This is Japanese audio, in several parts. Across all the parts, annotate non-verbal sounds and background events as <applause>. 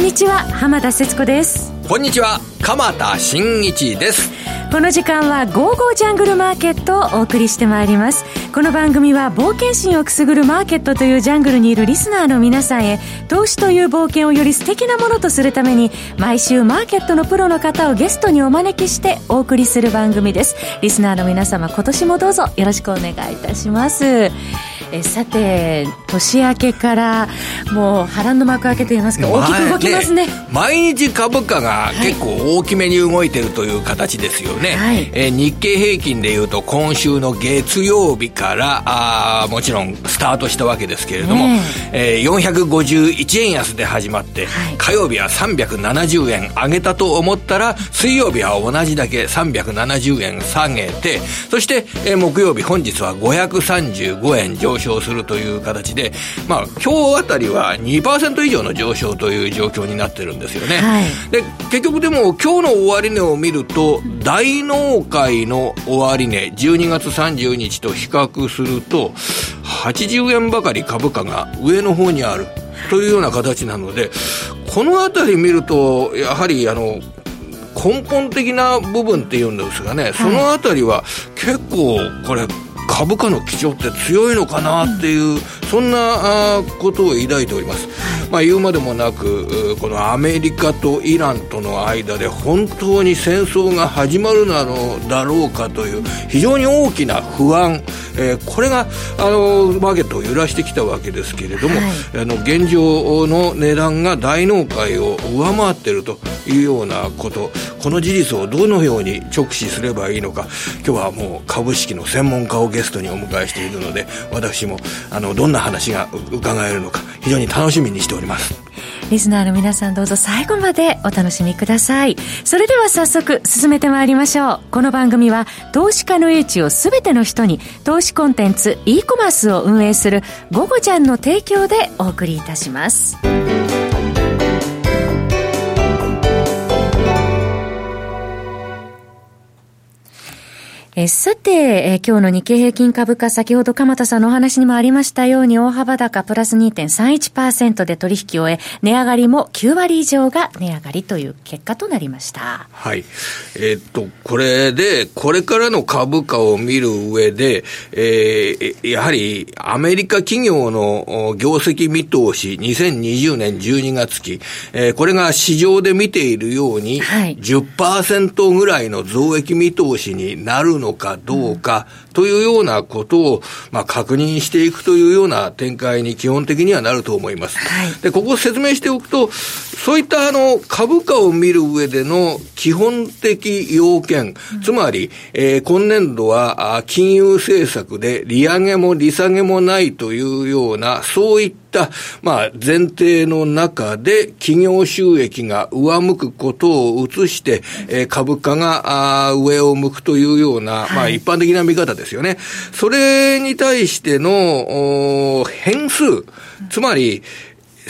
んにちは浜田節子です。こんにちは鎌田新一です。この時間は「ゴーゴージャングルマーケット」をお送りしてまいります。この番組は冒険心をくすぐるマーケットというジャングルにいるリスナーの皆さんへ投資という冒険をより素敵なものとするために毎週マーケットのプロの方をゲストにお招きしてお送りする番組です。リスナーの皆様今年もどうぞよろしくお願いいたしますえさて年明けからもう波乱の幕開けといいますか大きく動きますね、ね、毎日株価が結構大きめに動いてるという形ですよね、はい、え日経平均でいうと今週の月曜日からあもちろんスタートしたわけですけれども、ねえ。ー、451円安で始まって、はい、火曜日は370円上げたと思ったら水曜日は同じだけ370円下げてそして、えー、木曜日本日は535円上昇昇するという形で、まあ、今日あたりは2%以上の上昇という状況になってるんですよね。はい、で、結局でも今日の終値を見ると、大納会の終値、12月30日と比較すると、80円ばかり株価が上の方にあるというような形なので、このあたり見ると、やはりあの、根本的な部分っていうんですがね、そのあたりは結構これ、株価の基調って強いのかなっていう、うん、そんなことを抱いております。まあ、言うまでもなく、このアメリカとイランとの間で本当に戦争が始まるのだろうかという非常に大きな不安、えー、これがあのマーケットを揺らしてきたわけですけれども、はい、あの現状の値段が大納会を上回っているというようなことこの事実をどのように直視すればいいのか今日はもう株式の専門家をゲストにお迎えしているので私もあのどんな話が伺えるのか非常に楽しみにしておりますリスナーの皆さんどうぞ最後までお楽しみください。それでは早速進めてまいりましょう。この番組は投資家の英知を全ての人に投資コンテンツ e コマースを運営する「ゴゴちゃん」の提供でお送りいたします。えさて、え今日の日経平均株価、先ほど鎌田さんのお話にもありましたように、大幅高プラス2.31%で取引を終え、値上がりも9割以上が値上がりという結果となりました。はい。えー、っと、これで、これからの株価を見る上で、えー、やはりアメリカ企業の業績見通し、2020年12月期、えー、これが市場で見ているように、はい、10%ぐらいの増益見通しになるのかどうかというようなことを、まあ、確認していくというような展開に基本的にはなると思います。はい、で、ここを説明しておくと、そういったあの株価を見る上での基本的要件、つまり、えー、今年度は金融政策で利上げも利下げもないというような、そういった、まあ、前提の中で企業収益が上向くことを移して、えー、株価があ上を向くというような、まあ、一般的な見方ですよね。それに対しての変数、つまり、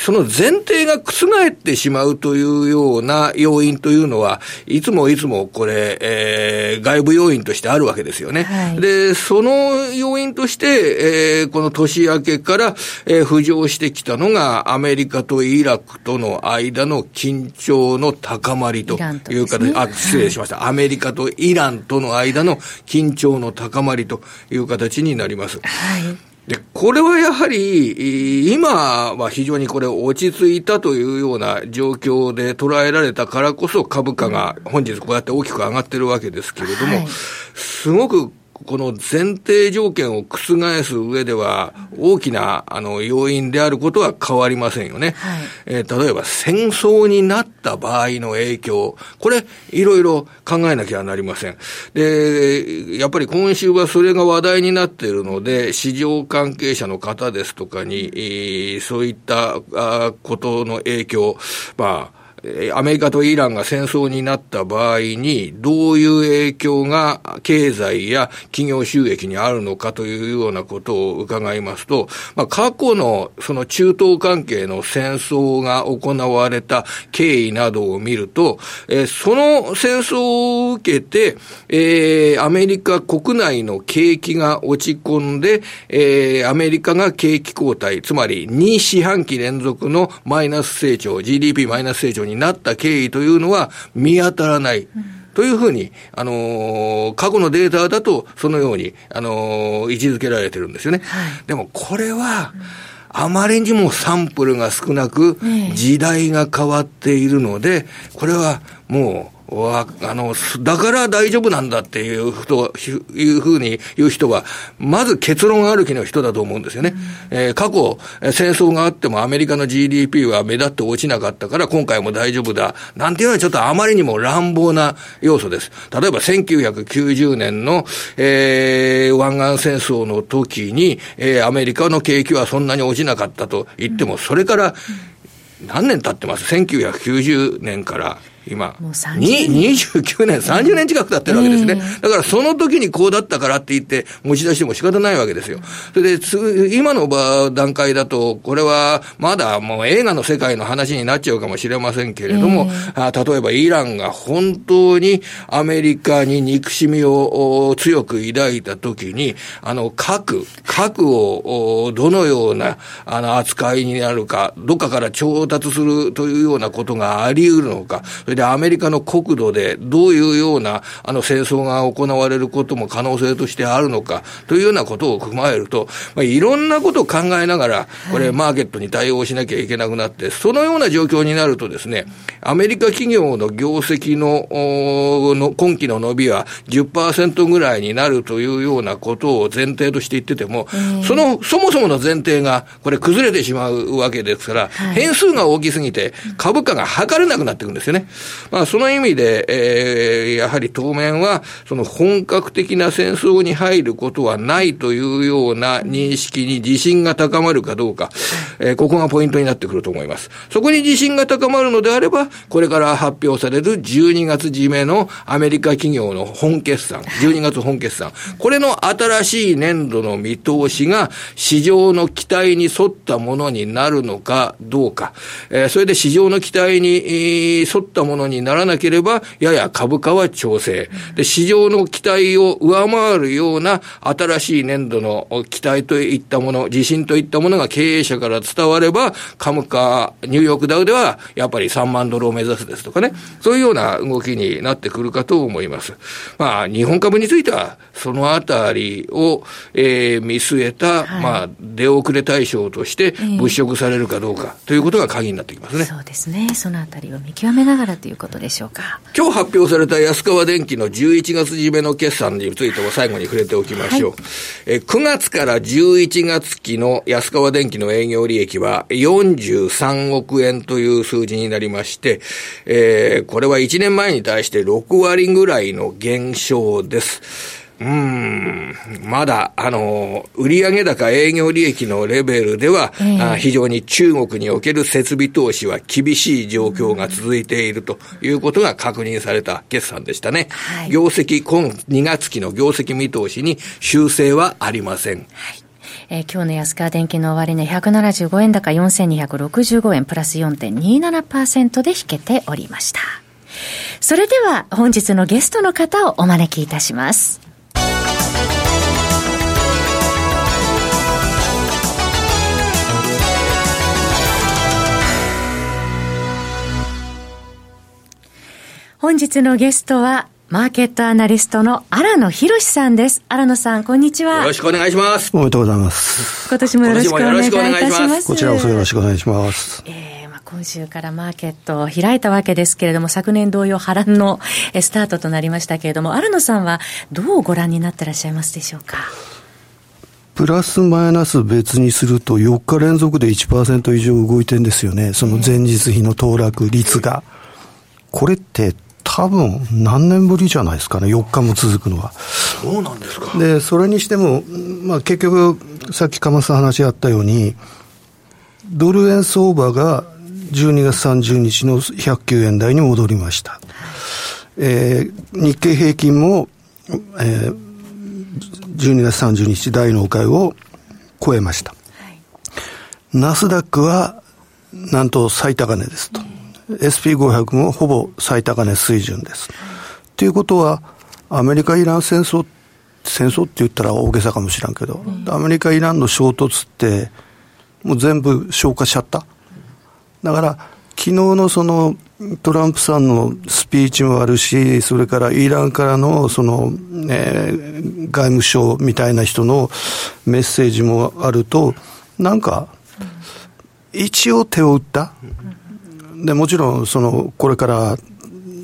その前提が覆ってしまうというような要因というのは、いつもいつもこれ、えー、外部要因としてあるわけですよね。はい、で、その要因として、えー、この年明けから、えー、浮上してきたのが、アメリカとイラクとの間の緊張の高まりという形、ね、あ、失礼しました、アメリカとイランとの間の緊張の高まりという形になります。はいで、これはやはり、今は非常にこれ落ち着いたというような状況で捉えられたからこそ株価が本日こうやって大きく上がってるわけですけれども、すごくこの前提条件を覆す上では、大きな、あの、要因であることは変わりませんよね。はい、えー、例えば、戦争になった場合の影響、これ、いろいろ考えなきゃなりません。で、やっぱり今週はそれが話題になっているので、市場関係者の方ですとかに、そういったことの影響、まあ、アメリカとイランが戦争になった場合に、どういう影響が経済や企業収益にあるのかというようなことを伺いますと、まあ、過去のその中東関係の戦争が行われた経緯などを見ると、えー、その戦争を受けて、えー、アメリカ国内の景気が落ち込んで、えー、アメリカが景気後退、つまり2四半期連続のマイナス成長、GDP マイナス成長になった経緯というのは見当たらない。というふうに、あのー、過去のデータだと、そのように、あのー、位置づけられてるんですよね。はい、でも、これは、あまりにもサンプルが少なく、時代が変わっているので、これはもう、わ、あの、だから大丈夫なんだっていう人、いうふうに言う人は、まず結論ある気の人だと思うんですよね。うん、えー、過去、戦争があってもアメリカの GDP は目立って落ちなかったから今回も大丈夫だ。なんていうのはちょっとあまりにも乱暴な要素です。例えば1990年の、えー、湾岸戦争の時に、えー、アメリカの景気はそんなに落ちなかったと言っても、それから、何年経ってます ?1990 年から今。もう29年、30年近く経ってるわけですね。えー、だからその時にこうだったからって言って持ち出しても仕方ないわけですよ。それで、今の場、段階だと、これはまだもう映画の世界の話になっちゃうかもしれませんけれども、えー、あ例えばイランが本当にアメリカに憎しみを強く抱いた時に、あの、核、核をどのようなあの扱いになるか、どっかから調達するというようなことがあり得るのか、それでアメリカの国土でどういうようなあの戦争が行われることも可能性としてあるのかというようなことを踏まえると、まあ、いろんなことを考えながら、これ、マーケットに対応しなきゃいけなくなって、そのような状況になるとですね、アメリカ企業の業績のの今期の伸びは10%ぐらいになるというようなことを前提として言ってても、その、そもそもの前提が、これ崩れてしまうわけですから、変数が大きすぎて、株価が測れなくなっていくんですよね。まあ、その意味で、えー、やはり当面は、その本格的な戦争に入ることはないというような認識に自信が高まるかどうか、えー、ここがポイントになってくると思います。そこに自信が高まるのであれば、これから発表される12月締めのアメリカ企業の本決算、12月本決算、これの新しい年度の見通しが市場の期待に沿ったものになるのかどうか、えー、それで市場の期待に沿ったものにならなければ、やや株価は調整。で、市場の期待を上回るような新しい年度の期待といったもの、自信といったものが経営者から伝われば、株価、ニューヨークダウでは、やっぱり3万ドルを目指すですとかね、そういうような動きになってくるかと思います。まあ、日本株については、そのあたりを、えー、見据えた、はい、まあ、出遅れ対象として物色されるかどうか、ということが鍵になってきますね。そうですね。そのあたりを見極めながらということでしょうか。今日発表された安川電機の11月締めの決算についても最後に触れておきましょう。はい、え9月から11月期の安川電機の営業利益は43億円という数字になりまして、えー、これは1年前に対して6割ぐらいの減少です。うん、まだ、あの、売上高営業利益のレベルでは、えー、非常に中国における設備投資は厳しい状況が続いているということが確認された決算でしたね。はい、業績、今2月期の業績見通しに修正はありません。はいえー、今日の安川電機の終値、ね、175円高4265円プラス4.27%で引けておりました。それでは本日のゲストの方をお招きいたします。本日のゲストは、マーケットアナリストの荒野博さんです。荒野さん、こんにちは。よろしくお願いします。おめでとうございます。今年もよろしくお願いいたします。こちらこそよろしくお願いします。えー今週からマーケットを開いたわけですけれども、昨年同様波乱のスタートとなりましたけれども、荒野さんはどうご覧になってらっしゃいますでしょうか？プラスマイナス別にすると4日連続で1%以上動いてるんですよね。その前日比の騰落率が。これって多分何年ぶりじゃないですかね、4日も続くのは。そうなんですか。で、それにしても、まあ結局、さっき鎌田さん話あったように、ドル円相場が12月30日の109円台に戻りました。えー、日経平均も、えー、12月30日大納会を超えました。はい、ナスダックは、なんと最高値ですと。SP500 もほぼ最高値水準です。ということは、アメリカ・イラン戦争、戦争って言ったら大げさかもしらんけど、アメリカ・イランの衝突って、もう全部消化しちゃった。だから、昨日のそのトランプさんのスピーチもあるし、それからイランからのその、ね、外務省みたいな人のメッセージもあると、なんか、一応手を打った。で、もちろん、その、これから、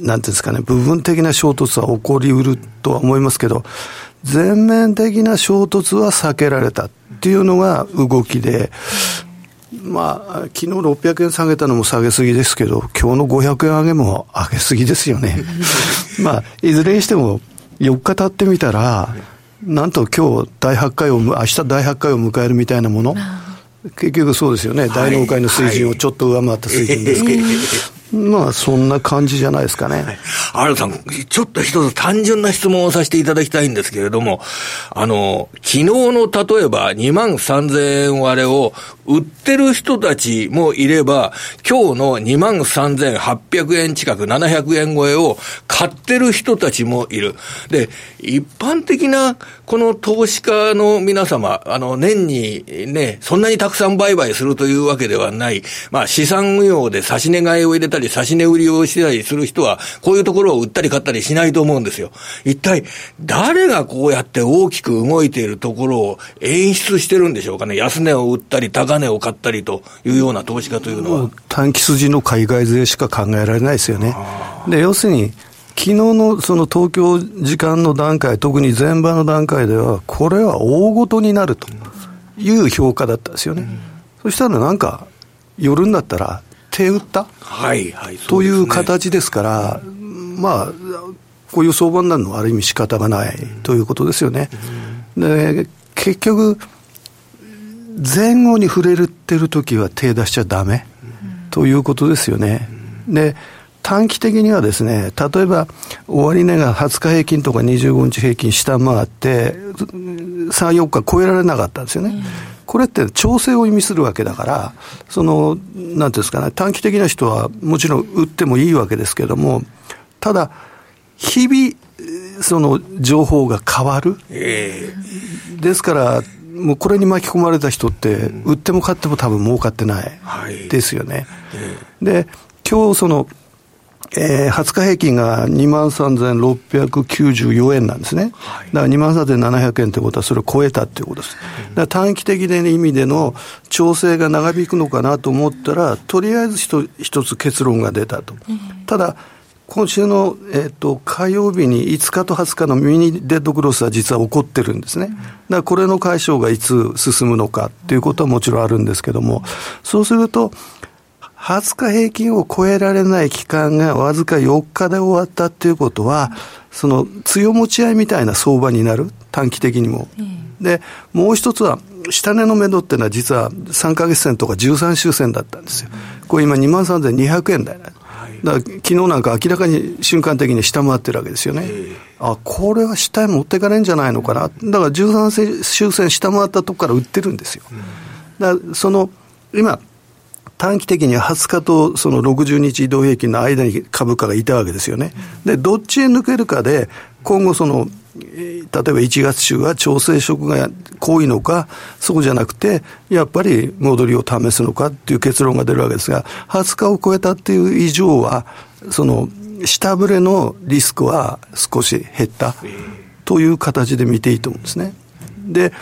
なんていうんですかね、部分的な衝突は起こりうるとは思いますけど、全面的な衝突は避けられたっていうのが動きで、まあ、昨日600円下げたのも下げすぎですけど、今日の500円上げも上げすぎですよね。<laughs> まあ、いずれにしても、4日経ってみたら、なんと今日第8回を、明日第8回を迎えるみたいなもの。結局そうですよね、大納会の水準をちょっと上回った水準ですけど、まあ、そんな感じじゃないですかね。はい、さん、ちょっと一つ単純な質問をさせていただきたいんですけれども、あの、昨日の例えば2万3000円割れを売ってる人たちもいれば、今日の2万3800円近く700円超えを買ってる人たちもいる。で、一般的なこの投資家の皆様、あの、年にね、そんなにたくさん売買するというわけではない、まあ資産運用で差し値買いを入れたり、差し値売りをしたりする人は、こういうところを売ったり買ったりしないと思うんですよ。一体、誰がこうやって大きく動いているところを演出してるんでしょうかね。安値を売ったり、高値を買ったりというような投資家というのは。短期筋の海外税しか考えられないですよね。で、要するに、昨日のその東京時間の段階、特に前場の段階では、これは大ごとになるという評価だったんですよね。そしたらなんか、夜になったら、手打った、はいはい、という形ですから、まあ、こういう相場になるのはある意味仕方がないということですよね。で、結局、前後に触れてるときは手出しちゃだめということですよね。で、短期的にはですね、例えば終値が20日平均とか25日平均下回って、3、4日超えられなかったんですよね。これって調整を意味するわけだから、その、なんていうんですかね、短期的な人はもちろん売ってもいいわけですけれども、ただ、日々、その情報が変わる。えー、ですから、もうこれに巻き込まれた人って、売っても買っても多分儲かってないですよね。で、今日その、えー、20日平均が2万3694円なんですね。はい、だから2万3700円ということはそれを超えたっていうことです。だ短期的な意味での調整が長引くのかなと思ったら、とりあえず一つ結論が出たと。ただ、今週の、えーと、火曜日に5日と20日のミニデッドクロスは実は起こってるんですね。だからこれの解消がいつ進むのかっていうことはもちろんあるんですけども、そうすると、20日平均を超えられない期間がわずか4日で終わったっていうことは、その強持ち合いみたいな相場になる、短期的にも。で、もう一つは、下値の目処っていうのは実は3か月線とか13週線だったんですよ。これ今2万3200円台だから昨日なんか明らかに瞬間的に下回ってるわけですよね。あ、これは下へ持っていかれんじゃないのかな。だから13周線下回ったとこから売ってるんですよ。だからその、今、短期的には20日とその60日移動平均の間に株価がいたわけですよね。で、どっちへ抜けるかで、今後その、例えば1月中は調整色が濃いのか、そうじゃなくて、やっぱり戻りを試すのかっていう結論が出るわけですが、20日を超えたっていう以上は、その、下振れのリスクは少し減ったという形で見ていいと思うんですね。で、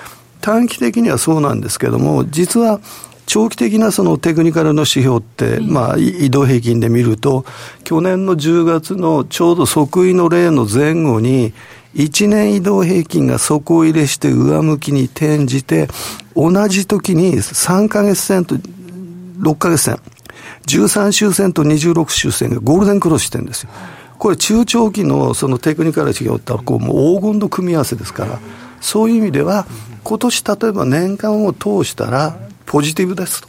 短期的にはそうなんですけども、実は長期的なそのテクニカルの指標って、まあ、移動平均で見ると、去年の10月のちょうど即位の例の前後に、1年移動平均が底入れして上向きに転じて、同じ時に3ヶ月線と6ヶ月線、13周線と26周線がゴールデンクロスしてるんですよ。これ中長期のそのテクニカル指標ってこうもう黄金の組み合わせですから、そういう意味では、今年例えば年間を通したら、ポジティブですと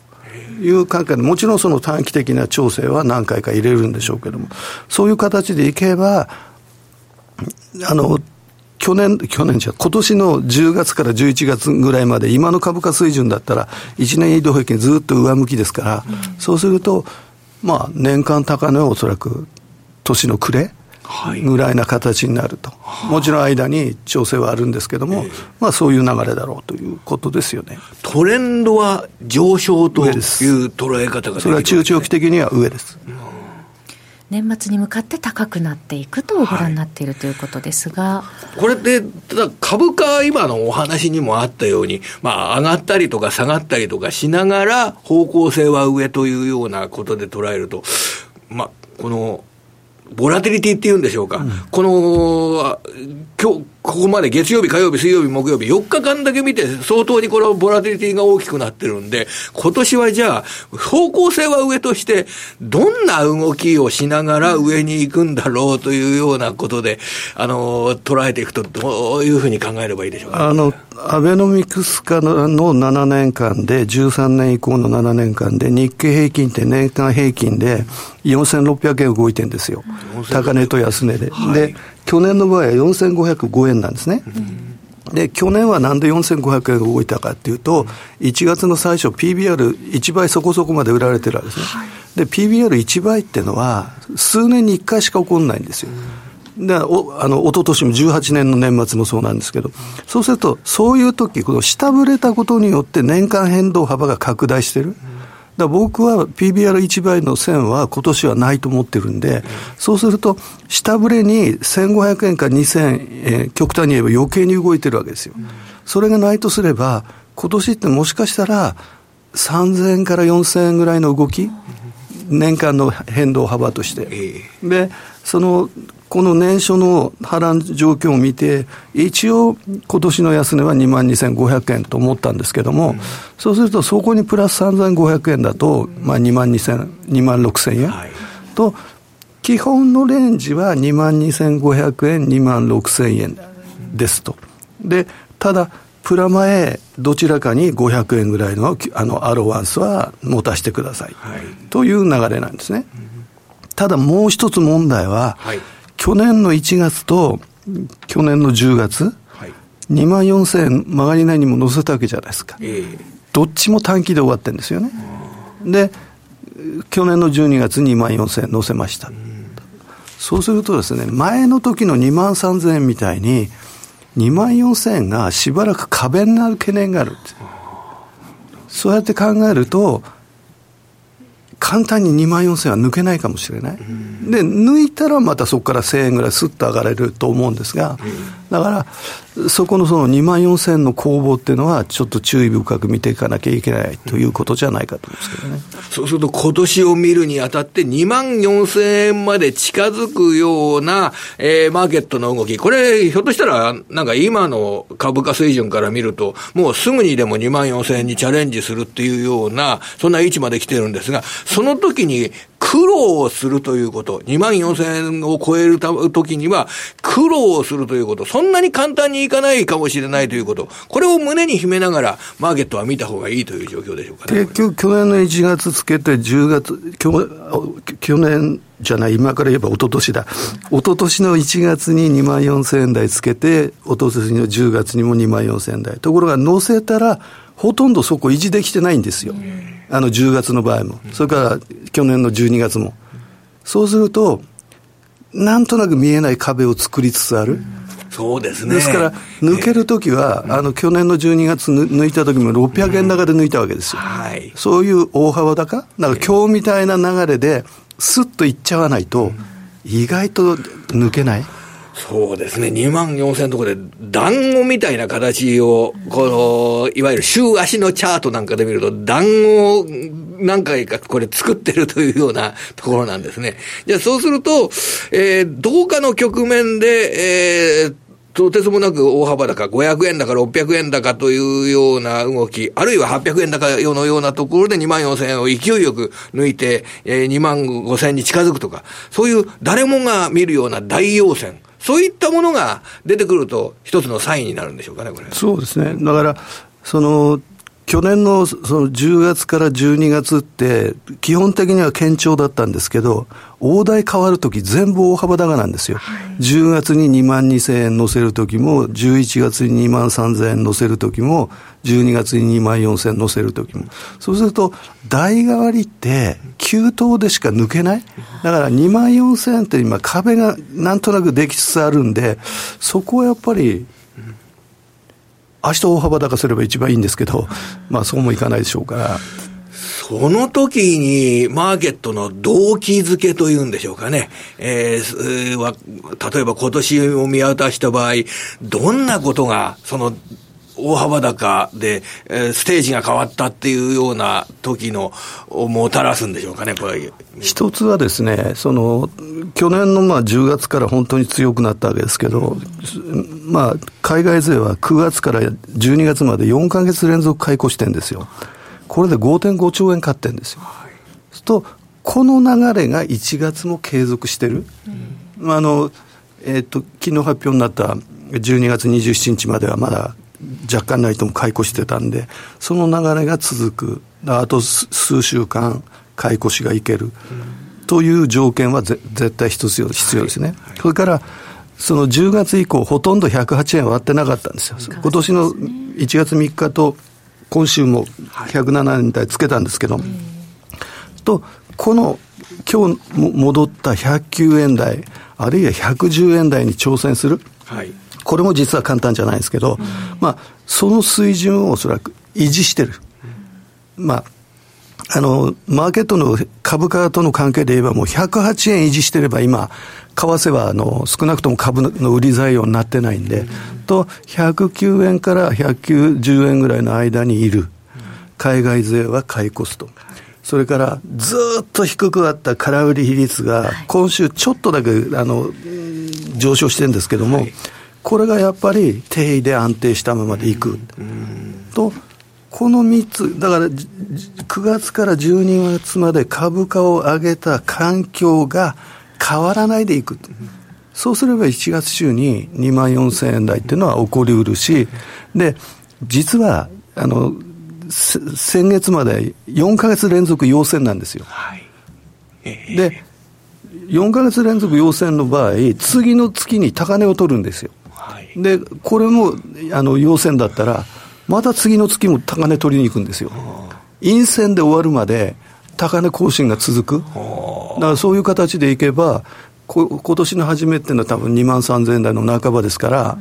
いう考えで、もちろんその短期的な調整は何回か入れるんでしょうけども、そういう形でいけば、あの、去年、去年じゃ、今年の10月から11月ぐらいまで、今の株価水準だったら、1年移動平均ずっと上向きですから、そうすると、まあ、年間高値はおそらく、年の暮れ、ぐらいな形になると、はい、もちろん間に調整はあるんですけども、えー、まあ、そういう流れだろうということですよね。トレンドは上昇という捉え方が、ね、それは中長期的には上です。うん年末に向かって高くなっていくとご覧になっている、ということですが。これで、ただ株価、今のお話にもあったように、まあ、上がったりとか下がったりとかしながら、方向性は上というようなことで捉えると、まあ、このボラティリティっていうんでしょうか、うん、この今日ここまで月曜日、火曜日、水曜日、木曜日、4日間だけ見て、相当にこのボラティリティが大きくなってるんで、今年はじゃあ、方向性は上として、どんな動きをしながら上に行くんだろうというようなことで、あの、捉えていくと、どういうふうに考えればいいでしょうか、あの、アベノミクス化の7年間で、13年以降の7年間で、日経平均って年間平均で4600円動いてるんですよ。高値と安値で。はい、で去年の場合は4505円なんですね。で、去年はなんで4500円が動いたかっていうと、1月の最初、PBR1 倍そこそこまで売られてるわけですね。で、PBR1 倍っていうのは、数年に1回しか起こらないんですよ。で、お、あの、一昨年も18年の年末もそうなんですけど、そうすると、そういう時、この下振れたことによって年間変動幅が拡大してる。うんだ僕は PBR1 倍の線は今年はないと思ってるんで、そうすると、下振れに1500円か2000円、えー、極端に言えば余計に動いてるわけですよ。それがないとすれば、今年ってもしかしたら、3000円から4000円ぐらいの動き、年間の変動幅として。で、そのこの年初の波乱状況を見て、一応、今年の安値は2万2500円と思ったんですけども、うん、そうすると、そこにプラス3500円だと、まあ、2万2000、2万6000円、はい、と、基本のレンジは2万2500円、2万6000円ですと。で、ただ、プラマへどちらかに500円ぐらいのあのアロワンスは持たせてください、はい、という流れなんですね。ただもう一つ問題は、はい去年の1月と去年の10月、はい、2万4000円曲がりないにも載せたわけじゃないですか、えー、どっちも短期で終わってるんですよね。で、去年の12月2万4000円載せました。そうするとですね、前の時の2万3000円みたいに、2万4000円がしばらく壁になる懸念があるそうやって考えると、簡単に2万4000は抜けないかもしれない、で抜いたらまたそこから1000円ぐらいすっと上がれると思うんですが、だからそこのその2万4000の攻防っていうのは、ちょっと注意深く見ていかなきゃいけないということじゃないかと思うんですけどね。そうすると、今年を見るにあたって、2万4000円まで近づくような、えー、マーケットの動き、これ、ひょっとしたら、なんか今の株価水準から見ると、もうすぐにでも2万4000円にチャレンジするっていうような、そんな位置まで来てるんですが、その時に苦労をするということ、2万4000円を超える時には、苦労をするということ、そんなに簡単にいかないかもしれないということ、これを胸に秘めながら、マーケットは見た方がいいという状況でしょうかね。結局、去年の1月つけて、10月、去年じゃない、今から言えば一昨年だ。一昨年の1月に2万4000円台つけて、一昨年の10月にも2万4000円台。ところが、乗せたら、ほとんどそこ維持できてないんですよ。あの10月の場合も。それから去年の12月も。そうすると、なんとなく見えない壁を作りつつある。そうですね。ですから、抜けるときは、あの、去年の12月抜いたときも600円高で抜いたわけですよ。はい。そういう大幅高？なんか今日みたいな流れで、スッといっちゃわないと、意外と抜けない？そうですね、2万4000とこで、団子みたいな形を、この、いわゆる週足のチャートなんかで見ると、団子を何回かこれ作ってるというようなところなんですね。じゃあそうすると、えー、どうかの局面で、えー、とてつもなく大幅高、500円高、600円高というような動き、あるいは800円高のようなところで2万4000円を勢いよく抜いて、えー、2万5000円に近づくとか、そういう誰もが見るような大要線。そういったものが出てくると、一つのサインになるんでしょうかね、これ。そうですね。だから、その、去年のその10月から12月って、基本的には堅調だったんですけど、大台変わるとき全部大幅高なんですよ。はい、10月に2万2000円乗せるときも、11月に2万3000円乗せるときも、12月に2万4000円乗せるときも。そうすると、代替わりって、急騰でしか抜けないだから2万4000円って今壁がなんとなくできつつあるんで、そこはやっぱり、明日大幅高すれば一番いいんですけど、<laughs> まあそうもいかないでしょうから。その時に、マーケットの動機づけというんでしょうかね。えー、例えば今年を見渡した場合、どんなことが、その、大幅高で、えー、ステージが変わったっていうような時の、をもたらすんでしょうかね、これ。一つはですね、その、去年のまあ10月から本当に強くなったわけですけど、まあ、海外勢は9月から12月まで4か月連続買い越してんですよ。これで5.5兆円買ってんですよ。はい、と、この流れが1月も継続してる。うん、あの、えっ、ー、と、昨日発表になった12月27日まではまだ若干ないとも買い越してたんで、その流れが続く。あと数週間、買い越しがいける。という条件はぜ絶対必要必要ですね。はい、それから、その10月以降、ほとんど108円割ってなかったんですよ。今年の1月3日と今週も107円台つけたんですけど、はい、と、この今日戻った109円台、あるいは110円台に挑戦する。はいこれも実は簡単じゃないですけど、うん、まあ、その水準をおそらく維持してる。うん、まあ、あの、マーケットの株価との関係で言えばもう108円維持してれば今、為替はあの少なくとも株の売り材料になってないんで、うん、と、109円から190円ぐらいの間にいる。海外税は買い越すと。それからずっと低くあった空売り比率が今週ちょっとだけあの上昇してるんですけども、はいこれがやっぱり定位で安定したままでいく。と、この3つ、だから9月から12月まで株価を上げた環境が変わらないでいく。そうすれば1月中に2万4000円台っていうのは起こりうるし、で、実は、あの、先月まで4か月連続陽線なんですよ。はいえー、で、4か月連続陽線の場合、次の月に高値を取るんですよ。で、これも、あの、陽線だったら、また次の月も高値取りに行くんですよ。陰線で終わるまで、高値更新が続く。だからそういう形でいけば、こ今年の初めっていうのは多分2万3000円台の半ばですから、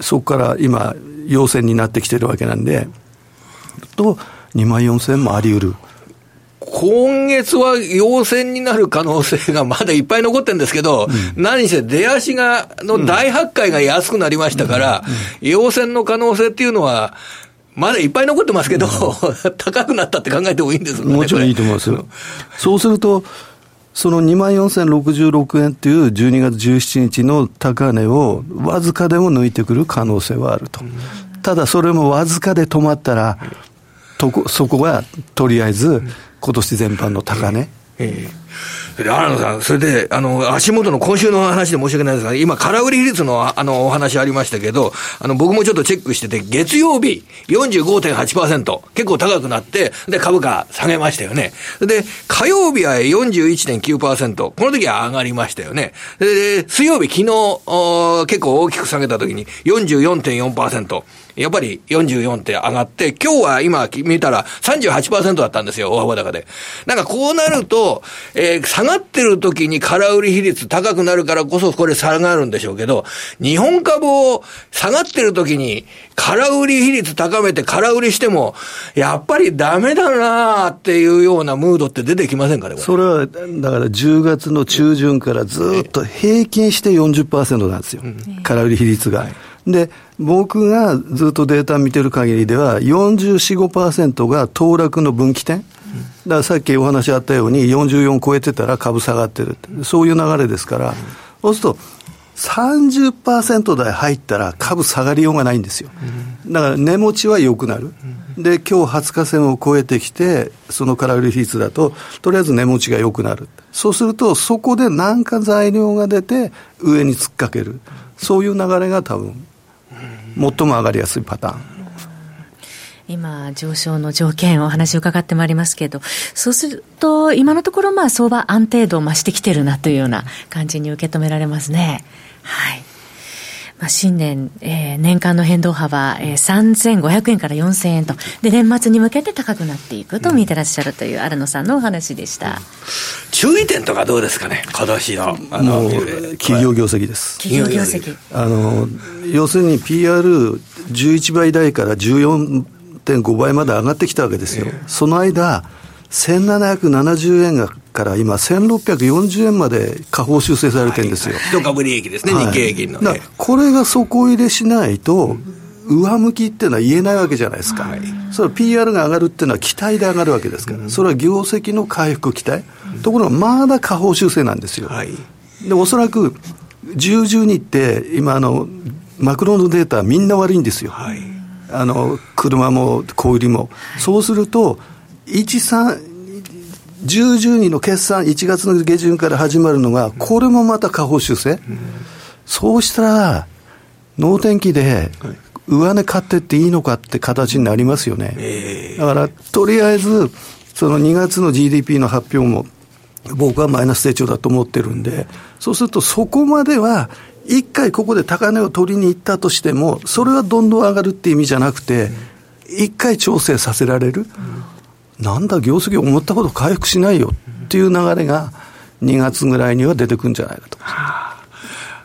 そこから今、陽線になってきてるわけなんで、と、2万4000円もあり得る。今月は陽線になる可能性がまだいっぱい残ってるんですけど、うん、何せ出足が、の大発会が安くなりましたから、陽線の可能性っていうのは、まだいっぱい残ってますけど、<laughs> 高くなったって考えてもいいんですもちろんいいと思いますよ。そうすると、その2万4066円っていう12月17日の高値をわずかでも抜いてくる可能性はあると。ただそれもわずかで止まったら、とこそこはとりあえず今年全般の高値？ええで、新野さん、それで、あの、足元の今週の話で申し訳ないですが、今、空売り比率の、あの、お話ありましたけど、あの、僕もちょっとチェックしてて、月曜日、45.8%、結構高くなって、で、株価下げましたよね。で、火曜日は41.9%、この時は上がりましたよね。で、水曜日、昨日、結構大きく下げた時に44.4%。やっぱり44って上がって、今日は今見たら38%だったんですよ、大幅高で。なんかこうなると、えー、下がってる時に空売り比率高くなるからこそこれ下がるんでしょうけど、日本株を下がってる時に空売り比率高めて空売りしても、やっぱりダメだなっていうようなムードって出てきませんかね、それは、だから10月の中旬からずっと平均して40%なんですよ。空売り比率が。はいで、僕がずっとデータ見てる限りでは、44、5%が騰落の分岐点。だからさっきお話あったように、44超えてたら株下がってるそういう流れですから、そうすると、30%台入ったら株下がりようがないんですよ。だから値持ちは良くなる。で、今日20日線を超えてきて、その空売り比率だと、とりあえず値持ちが良くなる。そうすると、そこで何か材料が出て、上に突っかける。そういう流れが多分最も上がりやすいパターン。今、上昇の条件お話を伺ってまいりますけど、そうすると、今のところ、まあ、相場安定度を増してきてるなというような感じに受け止められますね。はい。まあ、新年、えー、年間の変動幅、えー、3500円から4000円と、で、年末に向けて高くなっていくと見てらっしゃるという荒野さんのお話でした。注意点とかどうですかね、今年の。あの、企業業績です。企業業績。あの、要するに PR11 倍台から14.5倍まで上がってきたわけですよ。その間、1770円がから今、1640円まで下方修正されてるんですよ。一、はい、株利益ですね、はい、日経平均の、ね、これが底入れしないと、上向きっていうのは言えないわけじゃないですか、はい、それは PR が上がるっていうのは期待で上がるわけですから、それは業績の回復期待、ところがまだ下方修正なんですよ。はい、でおそらく10、12って、今あの、マクロのデータ、みんな悪いんですよ。はい、あの車も小売りも。そうすると、1、3、10、12の決算、1月の下旬から始まるのが、これもまた下方修正、そうしたら、能天気で、上値買ってっていいのかって形になりますよね。だから、とりあえず、その2月の GDP の発表も、僕はマイナス成長だと思ってるんで、そうするとそこまでは、一回ここで高値を取りに行ったとしても、それはどんどん上がるっていう意味じゃなくて、一回調整させられる。なんだ、業績思ったほど回復しないよっていう流れが、2月ぐらいには出てくるんじゃないかと。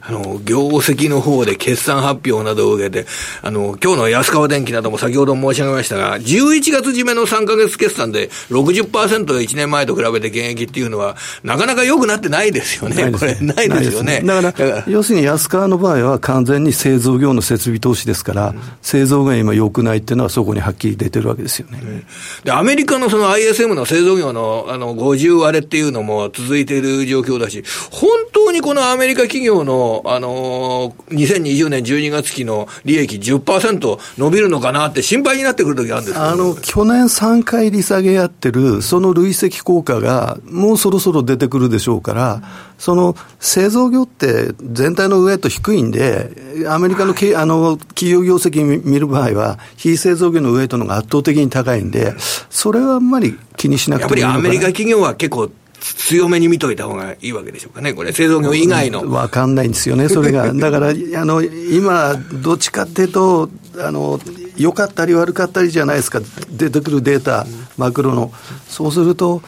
あの、業績の方で決算発表などを受けて、あの、今日の安川電機なども先ほど申し上げましたが、11月締めの3ヶ月決算で60%、1年前と比べて減益っていうのは、なかなか良くなってないですよね。これ、ないですよね。だから、要するに安川の場合は完全に製造業の設備投資ですから、うん、製造が今良くないっていうのはそこにはっきり出てるわけですよね。で、アメリカのその ISM の製造業のあの50割れっていうのも続いている状況だし、本当にこのアメリカ企業のあの2020年12月期の利益10%伸びるのかなって心配になってくるときあるんですあの、去年3回利下げやってる、その累積効果がもうそろそろ出てくるでしょうから、その製造業って全体の上と低いんで、アメリカの,、あの企業業績見る場合は、非製造業の上とのが圧倒的に高いんで、それはあんまり気にしなくてもいいやっぱりアメリカ企業は結構強めに見といた方がいいわけでしょうかね、これ、製造業以外の。わ、かんないんですよね、それが。<laughs> だから、あの、今、どっちかっていうと、あの、良かったり悪かったりじゃないですか、出てくるデータ、マクロの。そうすると、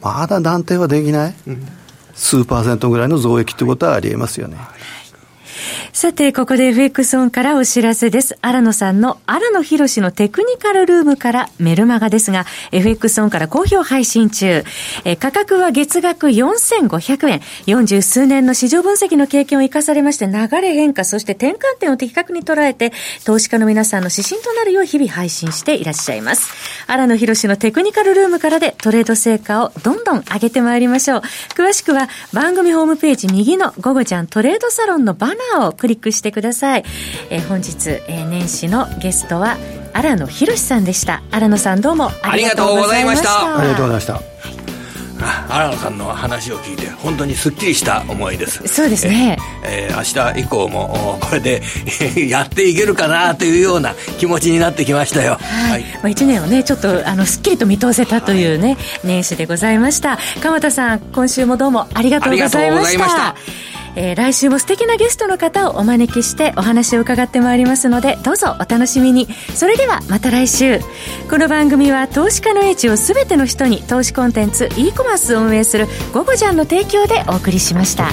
まだ断定はできない。数パーセントぐらいの増益ってことはありえますよね。さて、ここで FX オンからお知らせです。荒野さんの荒野博のテクニカルルームからメルマガですが、FX オンから好評配信中。え価格は月額4500円。40数年の市場分析の経験を生かされまして、流れ変化、そして転換点を的確に捉えて、投資家の皆さんの指針となるよう日々配信していらっしゃいます。荒野博のテクニカルルームからでトレード成果をどんどん上げてまいりましょう。詳しくは番組ホームページ右の午後ちゃんトレードサロンのバナーをクリックしてください、えー、本日、えー、年始のゲストは荒野博さんでした。荒野さんどうもありがとうございました。ありがとうございました。荒野さんの話を聞いて本当にすっきりした思いです。そうですね。えー、明日以降もこれで <laughs> やっていけるかなというような気持ちになってきましたよ。はい、はい、まあ、1年をねちょっとあのすっきりと見通せたというね、はい、年始でございました。鎌田さん今週もどうもありがとうございましたえー、来週も素敵なゲストの方をお招きしてお話を伺ってまいりますのでどうぞお楽しみにそれではまた来週この番組は投資家の英知を全ての人に投資コンテンツ e コマースを運営する「ゴゴジャン」の提供でお送りしました。